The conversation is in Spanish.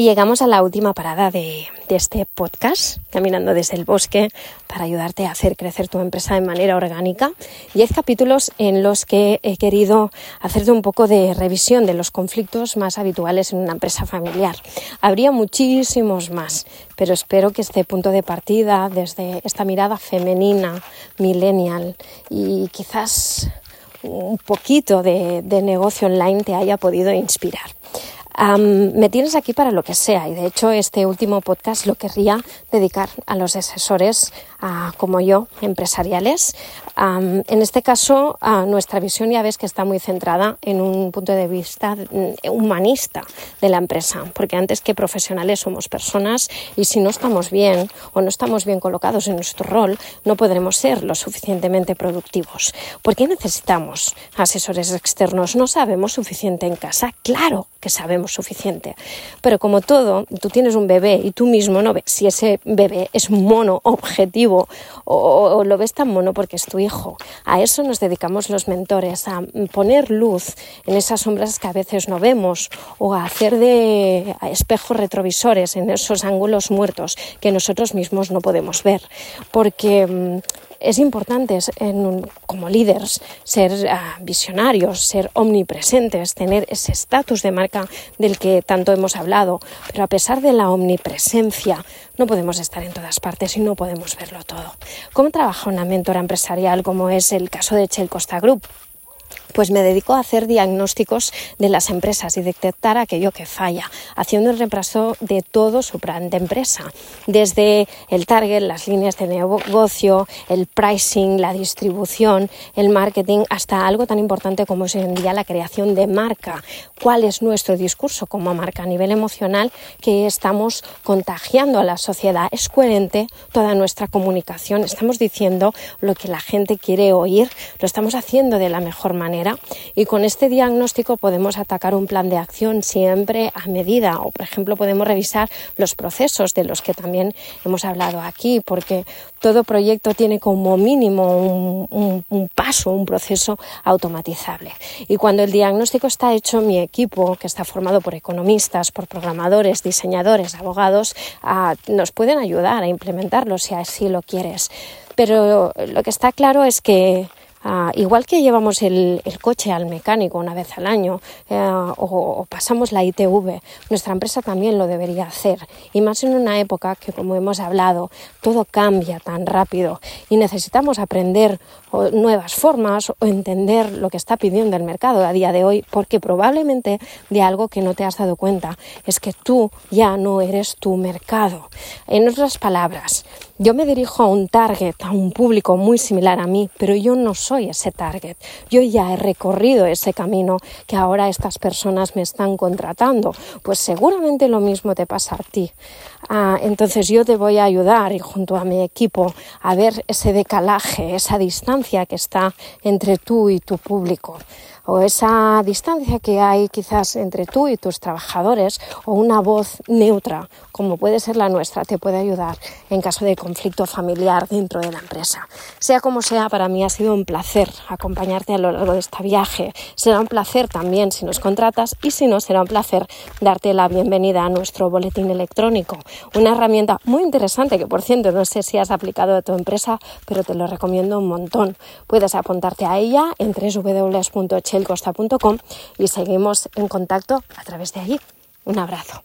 Y llegamos a la última parada de, este podcast, Caminando desde el Bosque, para ayudarte a hacer crecer tu empresa de manera orgánica. Diez capítulos en los que he querido hacerte un poco de revisión de los conflictos más habituales en una empresa familiar. Habría muchísimos más, pero espero que este punto de partida, desde esta mirada femenina, millennial y quizás un poquito de, negocio online te haya podido inspirar me tienes aquí para lo que sea y de hecho este último podcast lo querría dedicar a los asesores como yo, empresariales. en este caso, nuestra visión ya ves que está muy centrada en un punto de vista mm, humanista de la empresa, porque antes que profesionales somos personas y si no estamos bien o no estamos bien colocados en nuestro rol, no podremos ser lo suficientemente productivos. ¿Por qué necesitamos asesores externos? ¿No sabemos suficiente en casa? Claro que sabemos suficiente, pero como todo, tú tienes un bebé y tú mismo no ves si ese bebé es mono objetivo o, lo ves tan mono porque es tu hijo. A eso nos dedicamos los mentores, a poner luz en esas sombras que a veces no vemos o a hacer de espejos retrovisores en esos ángulos muertos que nosotros mismos no podemos ver. Porque mm, es importante como líderes ser ah, visionarios, ser omnipresentes, tener ese estatus de marca del que tanto hemos hablado, pero a pesar de la omnipresencia no podemos estar en todas partes y no podemos verlo todo. ¿Cómo trabaja una mentora empresarial como es el caso de Chel Costa Group? Pues me dedico a hacer diagnósticos de las empresas y detectar aquello que falla, haciendo el repaso de todo su plan de empresa, desde el target, las líneas de negocio, el pricing, la distribución, el marketing, hasta algo tan importante como es hoy en día la creación de marca. ¿Cuál es nuestro discurso como marca a nivel emocional que estamos contagiando a la sociedad? ¿Es coherente toda nuestra comunicación? ¿Estamos diciendo lo que la gente quiere oír? ¿Lo estamos haciendo de la mejor manera? Y con este diagnóstico podemos atacar un plan de acción siempre a medida. O por ejemplo podemos revisar los procesos de los que también hemos hablado aquí porque todo proyecto tiene como mínimo un, paso, un proceso automatizable. Y cuando el diagnóstico está hecho mi equipo que está formado por economistas, por programadores, diseñadores, abogados ah, nos pueden ayudar a implementarlo si así lo quieres. Pero lo que está claro es que Ah, igual que llevamos el, coche al mecánico una vez al año eh, o, pasamos la ITV, nuestra empresa también lo debería hacer. Y más en una época que, como hemos hablado, todo cambia tan rápido y necesitamos aprender nuevas formas o entender lo que está pidiendo el mercado a día de hoy, porque probablemente de algo que no te has dado cuenta es que tú ya no eres tu mercado. En otras palabras, yo me dirijo a un target, a un público muy similar a mí, pero yo no soy ese target. Yo ya he recorrido ese camino que ahora estas personas me están contratando. Pues seguramente lo mismo te pasa a ti. Ah, entonces yo te voy a ayudar y junto a mi equipo a ver ese decalaje, esa distancia que está entre tú y tu público o esa distancia que hay quizás entre tú y tus trabajadores o una voz neutra como puede ser la nuestra te puede ayudar en caso de conflicto familiar dentro de la empresa. Sea como sea, para mí ha sido un placer acompañarte a lo largo de este viaje. Será un placer también si nos contratas y si no, será un placer darte la bienvenida a nuestro boletín electrónico. Una herramienta muy interesante que, por cierto, no sé si has aplicado a tu empresa, pero te lo recomiendo un montón. Puedes apuntarte a ella en www.chelcosta.com y seguimos en contacto a través de allí. Un abrazo.